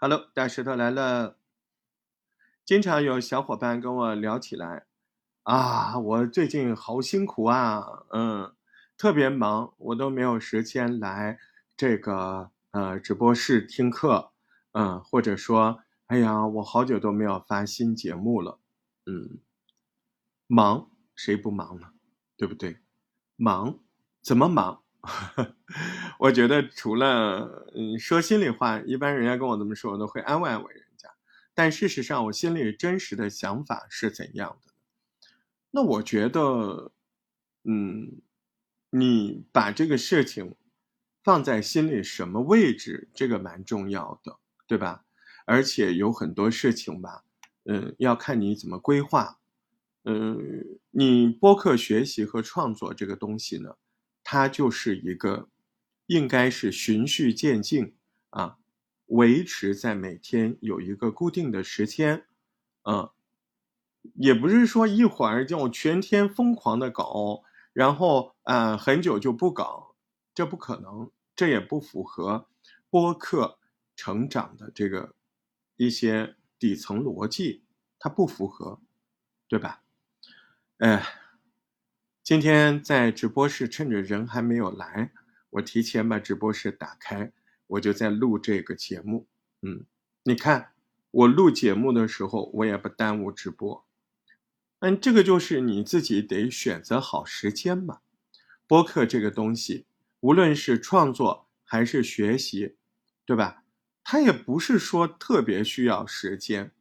Hello，大石头来了。经常有小伙伴跟我聊起来，啊，我最近好辛苦啊，嗯，特别忙，我都没有时间来这个呃直播室听课，嗯，或者说，哎呀，我好久都没有发新节目了，嗯，忙谁不忙呢？对不对？忙怎么忙？我觉得除了嗯说心里话，一般人家跟我这么说，我都会安慰安慰人家。但事实上，我心里真实的想法是怎样的？那我觉得，嗯，你把这个事情放在心里什么位置，这个蛮重要的，对吧？而且有很多事情吧，嗯，要看你怎么规划。嗯，你播客学习和创作这个东西呢？它就是一个，应该是循序渐进啊，维持在每天有一个固定的时间，嗯，也不是说一会儿就全天疯狂的搞，然后啊很久就不搞，这不可能，这也不符合播客成长的这个一些底层逻辑，它不符合，对吧？哎。今天在直播室，趁着人还没有来，我提前把直播室打开，我就在录这个节目。嗯，你看我录节目的时候，我也不耽误直播。嗯，这个就是你自己得选择好时间嘛。播客这个东西，无论是创作还是学习，对吧？它也不是说特别需要时间。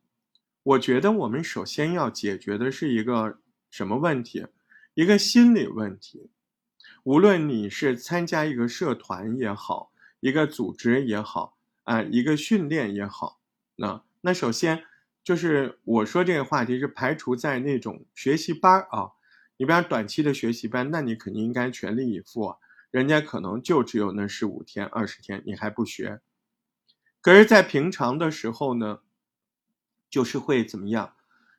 我觉得我们首先要解决的是一个什么问题？一个心理问题，无论你是参加一个社团也好，一个组织也好，啊，一个训练也好，那那首先就是我说这个话题是排除在那种学习班啊，你比方短期的学习班，那你肯定应该全力以赴啊，人家可能就只有那十五天、二十天，你还不学，可是，在平常的时候呢，就是会怎么样？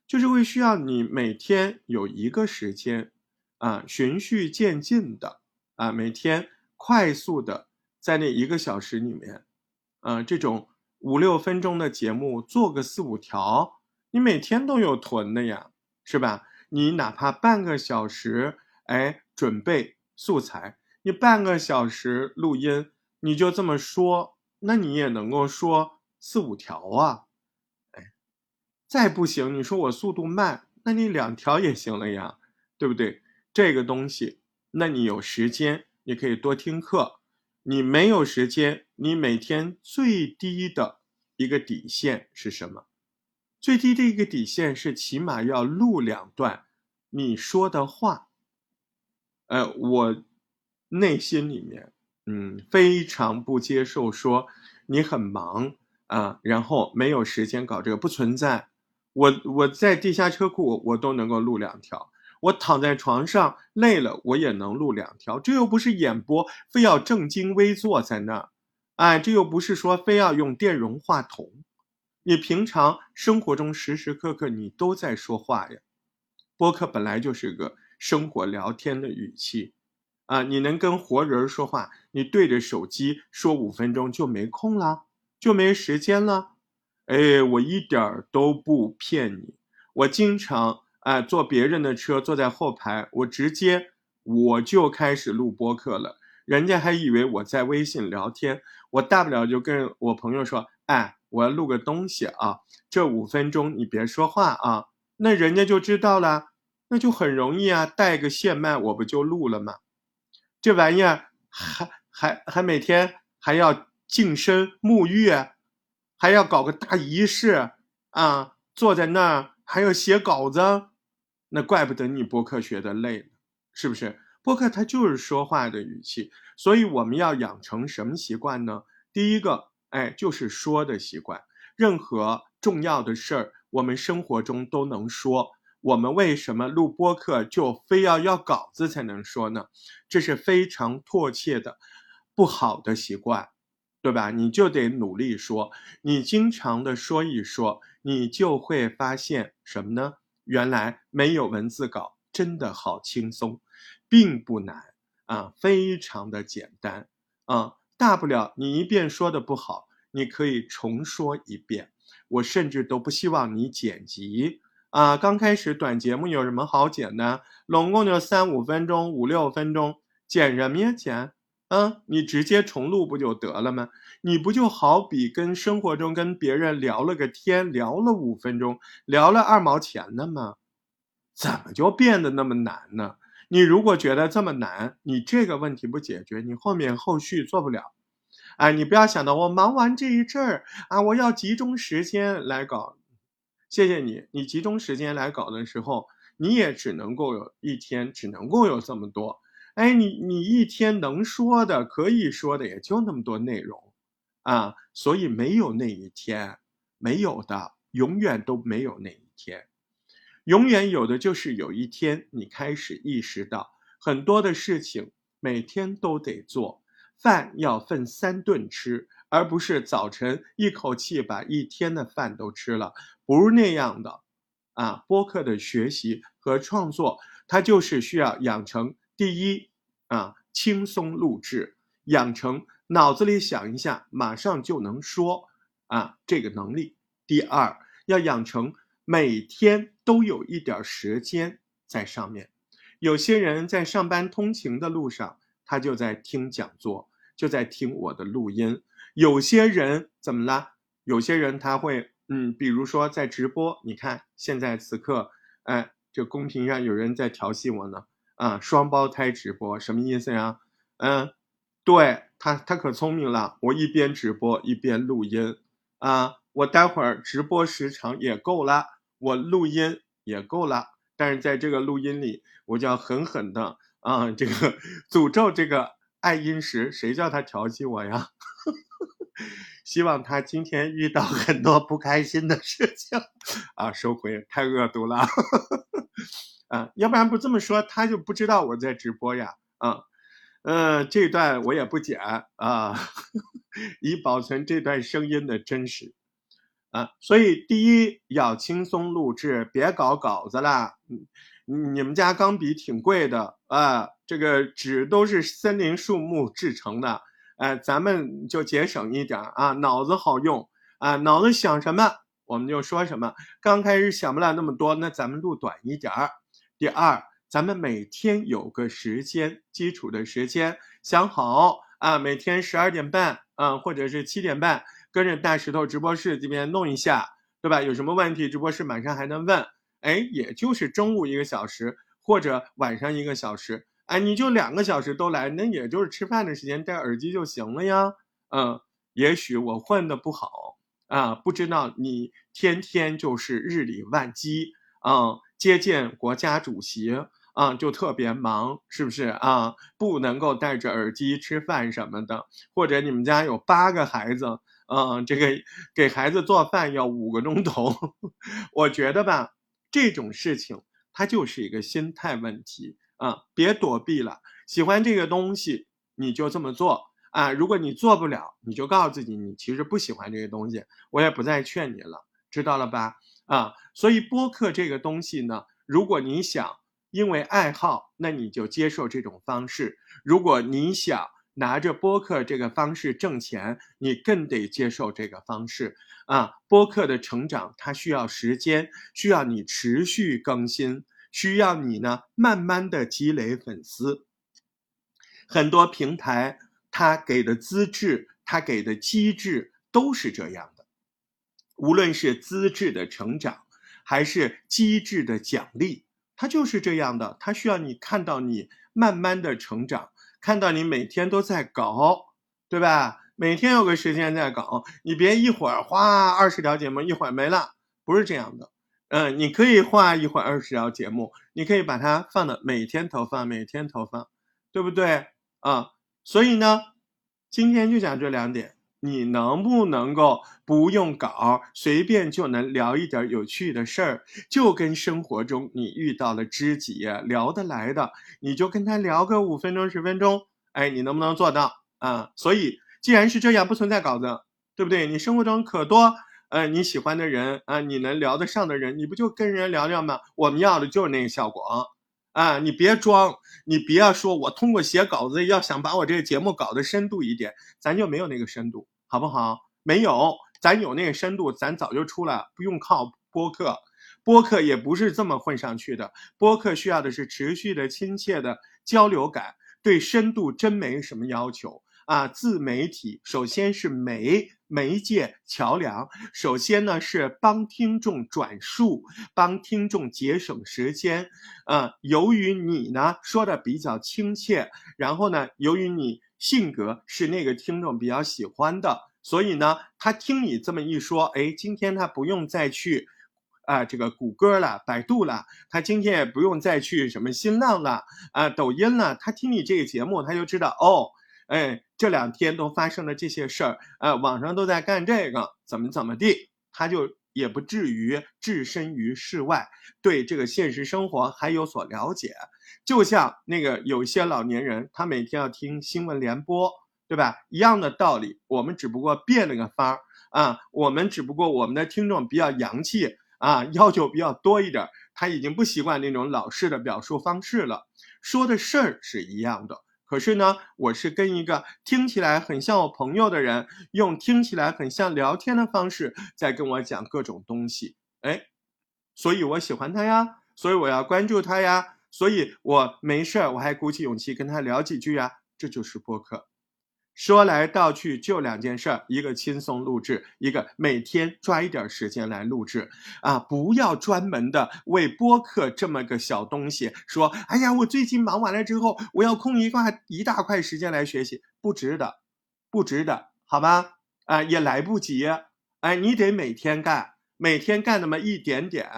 就是会需要你每天有一个时间。啊，循序渐进的啊，每天快速的在那一个小时里面，啊，这种五六分钟的节目做个四五条，你每天都有囤的呀，是吧？你哪怕半个小时，哎，准备素材，你半个小时录音，你就这么说，那你也能够说四五条啊，哎，再不行，你说我速度慢，那你两条也行了呀，对不对？这个东西，那你有时间，你可以多听课；你没有时间，你每天最低的一个底线是什么？最低的一个底线是起码要录两段你说的话。呃，我内心里面，嗯，非常不接受说你很忙啊，然后没有时间搞这个，不存在。我我在地下车库，我都能够录两条。我躺在床上累了，我也能录两条。这又不是演播，非要正襟危坐在那儿，哎，这又不是说非要用电容话筒。你平常生活中时时刻刻你都在说话呀。播客本来就是个生活聊天的语气，啊，你能跟活人说话，你对着手机说五分钟就没空了，就没时间了。哎，我一点儿都不骗你，我经常。哎，坐别人的车，坐在后排，我直接我就开始录播客了。人家还以为我在微信聊天，我大不了就跟我朋友说：“哎，我要录个东西啊，这五分钟你别说话啊。”那人家就知道了，那就很容易啊，带个线麦我不就录了吗？这玩意儿还还还每天还要净身沐浴，还要搞个大仪式啊，坐在那儿还要写稿子。那怪不得你播客学的累了，是不是？播客它就是说话的语气，所以我们要养成什么习惯呢？第一个，哎，就是说的习惯。任何重要的事儿，我们生活中都能说。我们为什么录播客就非要要稿子才能说呢？这是非常迫切的，不好的习惯，对吧？你就得努力说，你经常的说一说，你就会发现什么呢？原来没有文字稿真的好轻松，并不难啊，非常的简单啊，大不了你一遍说的不好，你可以重说一遍。我甚至都不希望你剪辑啊！刚开始短节目有什么好剪的？拢共就三五分钟、五六分钟，剪什么呀剪？嗯，你直接重录不就得了吗？你不就好比跟生活中跟别人聊了个天，聊了五分钟，聊了二毛钱的吗？怎么就变得那么难呢？你如果觉得这么难，你这个问题不解决，你后面后续做不了。哎，你不要想到我忙完这一阵儿啊，我要集中时间来搞。谢谢你，你集中时间来搞的时候，你也只能够有一天，只能够有这么多。哎，你你一天能说的、可以说的也就那么多内容啊，所以没有那一天，没有的，永远都没有那一天，永远有的就是有一天你开始意识到很多的事情每天都得做。饭要分三顿吃，而不是早晨一口气把一天的饭都吃了，不是那样的。啊，播客的学习和创作，它就是需要养成第一啊，轻松录制，养成脑子里想一下马上就能说啊这个能力。第二，要养成每天都有一点时间在上面。有些人在上班通勤的路上。他就在听讲座，就在听我的录音。有些人怎么了？有些人他会，嗯，比如说在直播，你看现在此刻，哎，这公屏上有人在调戏我呢，啊，双胞胎直播什么意思呀？嗯，对他，他可聪明了，我一边直播一边录音，啊，我待会儿直播时长也够了，我录音也够了，但是在这个录音里，我就要狠狠的。啊，这个诅咒这个爱因石，谁叫他调戏我呀？希望他今天遇到很多不开心的事情啊，收回，太恶毒了啊！要不然不这么说，他就不知道我在直播呀。啊，嗯，这段我也不剪啊，以保存这段声音的真实啊。所以，第一要轻松录制，别搞稿子了。嗯。你们家钢笔挺贵的啊，这个纸都是森林树木制成的，哎，咱们就节省一点啊，脑子好用啊，脑子想什么我们就说什么。刚开始想不了那么多，那咱们录短一点儿。第二，咱们每天有个时间，基础的时间想好啊，每天十二点半啊，或者是七点半，跟着大石头直播室这边弄一下，对吧？有什么问题，直播室马上还能问。哎，也就是中午一个小时，或者晚上一个小时，哎，你就两个小时都来，那也就是吃饭的时间戴耳机就行了呀。嗯，也许我混的不好啊，不知道你天天就是日理万机啊，接见国家主席啊，就特别忙，是不是啊？不能够戴着耳机吃饭什么的，或者你们家有八个孩子，嗯，这个给孩子做饭要五个钟头，我觉得吧。这种事情，它就是一个心态问题啊！别躲避了，喜欢这个东西，你就这么做啊！如果你做不了，你就告诉自己，你其实不喜欢这个东西，我也不再劝你了，知道了吧？啊！所以播客这个东西呢，如果你想因为爱好，那你就接受这种方式；如果你想，拿着播客这个方式挣钱，你更得接受这个方式啊！播客的成长它需要时间，需要你持续更新，需要你呢慢慢的积累粉丝。很多平台它给的资质，它给的机制都是这样，无论是资质的成长，还是机制的奖励，它就是这样的，它需要你看到你慢慢的成长。看到你每天都在搞，对吧？每天有个时间在搞，你别一会儿花二十条节目，一会儿没了，不是这样的。嗯，你可以花一会儿二十条节目，你可以把它放的每天投放，每天投放，对不对啊？所以呢，今天就讲这两点。你能不能够不用稿，随便就能聊一点有趣的事儿？就跟生活中你遇到了知己聊得来的，你就跟他聊个五分钟十分钟。哎，你能不能做到啊？所以既然是这样，不存在稿子，对不对？你生活中可多，呃，你喜欢的人啊，你能聊得上的人，你不就跟人聊聊吗？我们要的就是那个效果啊！你别装，你别要说我通过写稿子要想把我这个节目搞得深度一点，咱就没有那个深度。好不好？没有，咱有那个深度，咱早就出来，不用靠播客。播客也不是这么混上去的，播客需要的是持续的、亲切的交流感，对深度真没什么要求啊。自媒体首先是媒媒介桥梁，首先呢是帮听众转述，帮听众节省时间。啊，由于你呢说的比较亲切，然后呢，由于你性格是那个听众比较喜欢的，所以呢，他听你这么一说，哎，今天他不用再去。啊，这个谷歌了，百度了，他今天也不用再去什么新浪了，啊，抖音了，他听你这个节目，他就知道哦，哎，这两天都发生了这些事儿，呃，网上都在干这个，怎么怎么地，他就也不至于置身于世外，对这个现实生活还有所了解。就像那个有些老年人，他每天要听新闻联播，对吧？一样的道理，我们只不过变了个法儿啊，我们只不过我们的听众比较洋气。啊，要求比较多一点，他已经不习惯那种老式的表述方式了。说的事儿是一样的，可是呢，我是跟一个听起来很像我朋友的人，用听起来很像聊天的方式在跟我讲各种东西。哎，所以我喜欢他呀，所以我要关注他呀，所以我没事儿我还鼓起勇气跟他聊几句呀，这就是播客。说来道去就两件事儿，一个轻松录制，一个每天抓一点时间来录制啊！不要专门的为播客这么个小东西说，哎呀，我最近忙完了之后，我要空一块一大块时间来学习，不值得，不值得，好吧？啊，也来不及，哎，你得每天干，每天干那么一点点，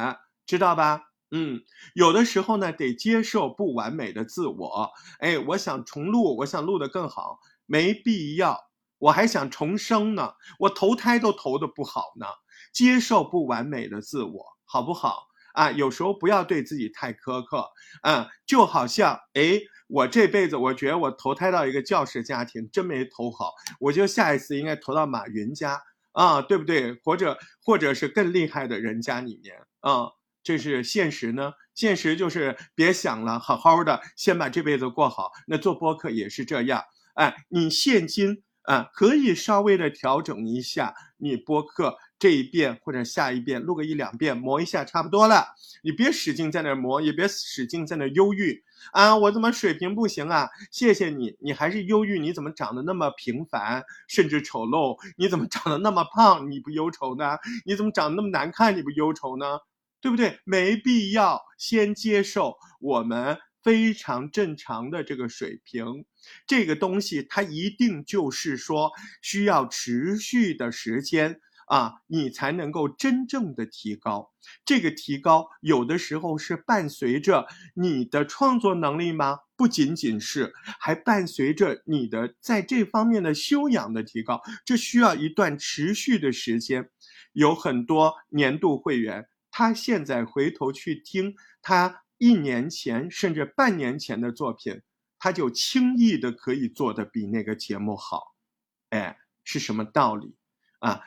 知道吧？嗯，有的时候呢，得接受不完美的自我，哎，我想重录，我想录得更好。没必要，我还想重生呢，我投胎都投的不好呢。接受不完美的自我，好不好啊？有时候不要对自己太苛刻，嗯，就好像，哎，我这辈子我觉得我投胎到一个教师家庭，真没投好，我就下一次应该投到马云家啊，对不对？或者或者是更厉害的人家里面啊，这是现实呢。现实就是别想了，好好的先把这辈子过好。那做播客也是这样。哎，你现金啊，可以稍微的调整一下你播客这一遍或者下一遍录个一两遍磨一下差不多了。你别使劲在那磨，也别使劲在那忧郁啊！我怎么水平不行啊？谢谢你，你还是忧郁？你怎么长得那么平凡，甚至丑陋？你怎么长得那么胖？你不忧愁呢？你怎么长得那么难看？你不忧愁呢？对不对？没必要先接受我们。非常正常的这个水平，这个东西它一定就是说需要持续的时间啊，你才能够真正的提高。这个提高有的时候是伴随着你的创作能力吗？不仅仅是，还伴随着你的在这方面的修养的提高。这需要一段持续的时间。有很多年度会员，他现在回头去听他。一年前甚至半年前的作品，他就轻易的可以做的比那个节目好，哎，是什么道理啊？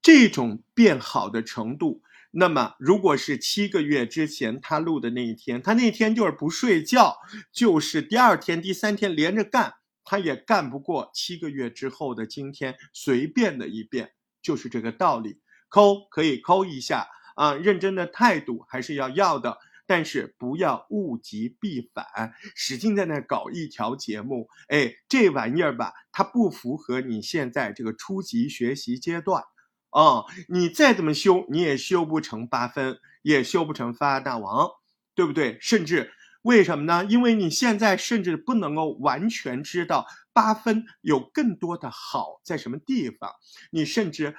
这种变好的程度，那么如果是七个月之前他录的那一天，他那天就是不睡觉，就是第二天、第三天连着干，他也干不过七个月之后的今天随便的一遍，就是这个道理。抠可以抠一下啊，认真的态度还是要要的。但是不要物极必反，使劲在那搞一条节目，哎，这玩意儿吧，它不符合你现在这个初级学习阶段，哦，你再怎么修，你也修不成八分，也修不成发大王，对不对？甚至为什么呢？因为你现在甚至不能够完全知道八分有更多的好在什么地方，你甚至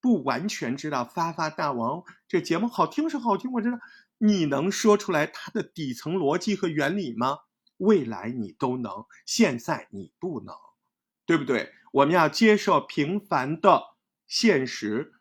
不完全知道发发大王这节目好听是好听，我知道。你能说出来它的底层逻辑和原理吗？未来你都能，现在你不能，对不对？我们要接受平凡的现实，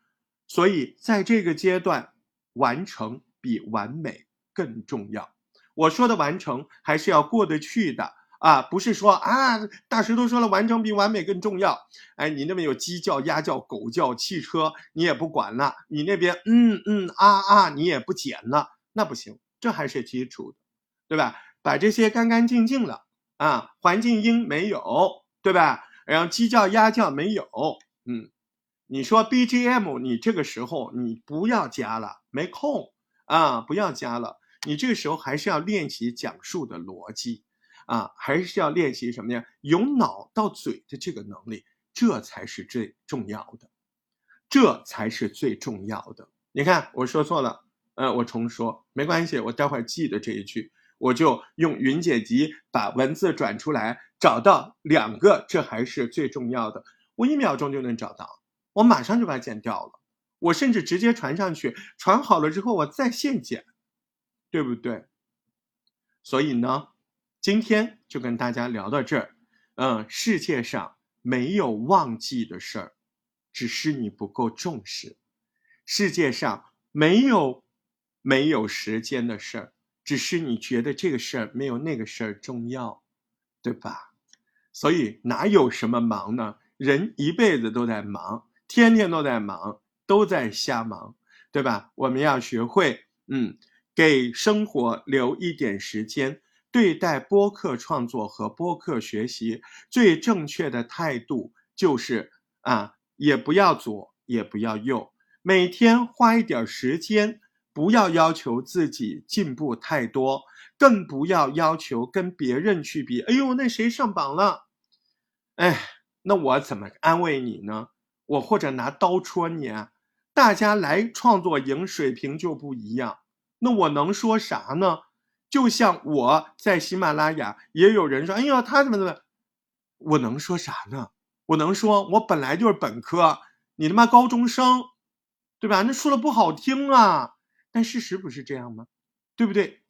所以在这个阶段，完成比完美更重要。我说的完成还是要过得去的啊，不是说啊，大石头说了，完成比完美更重要。哎，你那边有鸡叫、鸭叫、狗叫、汽车，你也不管了；你那边嗯嗯啊啊，你也不剪了。那不行，这还是基础的，对吧？把这些干干净净了啊，环境音没有，对吧？然后鸡叫鸭叫没有，嗯，你说 BGM，你这个时候你不要加了，没空啊，不要加了。你这个时候还是要练习讲述的逻辑啊，还是要练习什么呀？由脑到嘴的这个能力，这才是最重要的，这才是最重要的。你看，我说错了，呃，我重说，没关系，我待会儿记得这一句，我就用云剪辑把文字转出来，找到两个，这还是最重要的，我一秒钟就能找到，我马上就把它剪掉了，我甚至直接传上去，传好了之后我再现剪，对不对？所以呢，今天就跟大家聊到这儿，嗯，世界上没有忘记的事儿，只是你不够重视。世界上没有没有时间的事儿，只是你觉得这个事儿没有那个事儿重要，对吧？所以哪有什么忙呢？人一辈子都在忙，天天都在忙，都在瞎忙，对吧？我们要学会，嗯，给生活留一点时间。对待播客创作和播客学习，最正确的态度就是啊，也不要左，也不要右。每天花一点时间，不要要求自己进步太多，更不要要求跟别人去比。哎呦，那谁上榜了？哎，那我怎么安慰你呢？我或者拿刀戳你啊？大家来创作营水平就不一样，那我能说啥呢？就像我在喜马拉雅，也有人说：“哎呦，他怎么怎么？”我能说啥呢？我能说我本来就是本科，你他妈高中生。对吧？那说的不好听啊，但事实不是这样吗？对不对？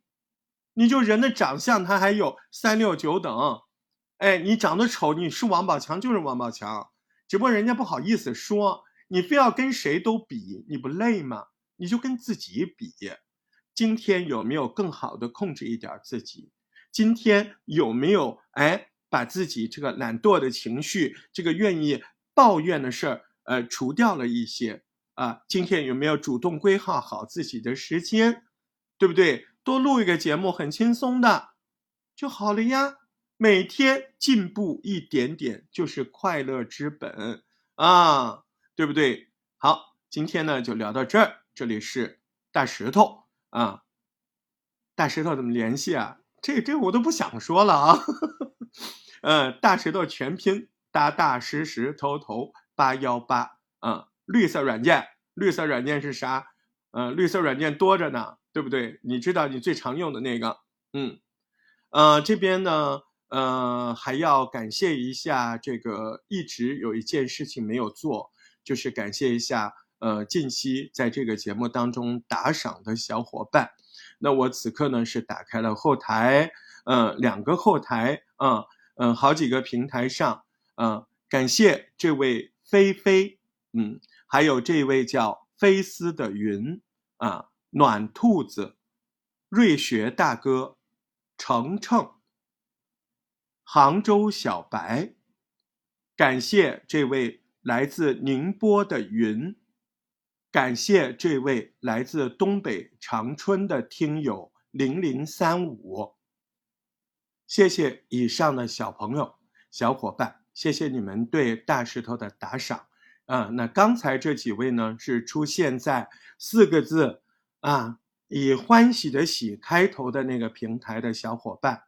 你就人的长相，他还有三六九等，哎，你长得丑，你是王宝强就是王宝强，只不过人家不好意思说，你非要跟谁都比，你不累吗？你就跟自己比，今天有没有更好的控制一点自己？今天有没有哎，把自己这个懒惰的情绪，这个愿意抱怨的事儿，呃，除掉了一些？啊，今天有没有主动规划好自己的时间，对不对？多录一个节目，很轻松的就好了呀。每天进步一点点，就是快乐之本啊，对不对？好，今天呢就聊到这儿。这里是大石头啊，大石头怎么联系啊？这这我都不想说了啊。嗯，大石头全拼大大石石头头八幺八啊。绿色软件，绿色软件是啥？呃，绿色软件多着呢，对不对？你知道你最常用的那个，嗯，呃，这边呢，呃，还要感谢一下这个一直有一件事情没有做，就是感谢一下呃近期在这个节目当中打赏的小伙伴。那我此刻呢是打开了后台，呃，两个后台，嗯嗯，好几个平台上，嗯，感谢这位菲菲，嗯。还有这位叫菲斯的云啊，暖兔子，瑞学大哥，程程，杭州小白，感谢这位来自宁波的云，感谢这位来自东北长春的听友零零三五，谢谢以上的小朋友、小伙伴，谢谢你们对大石头的打赏。啊，那刚才这几位呢，是出现在四个字啊，以欢喜的喜开头的那个平台的小伙伴。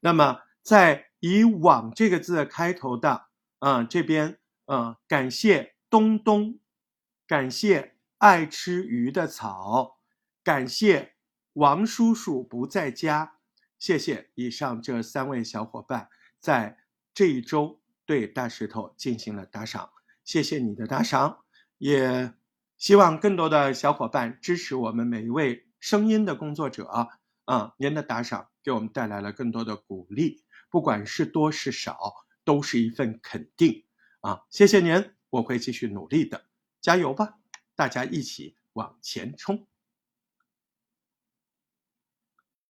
那么，在以往这个字开头的啊，这边啊，感谢东东，感谢爱吃鱼的草，感谢王叔叔不在家，谢谢以上这三位小伙伴在这一周对大石头进行了打赏。谢谢你的打赏，也希望更多的小伙伴支持我们每一位声音的工作者啊！您的打赏给我们带来了更多的鼓励，不管是多是少，都是一份肯定啊！谢谢您，我会继续努力的，加油吧！大家一起往前冲。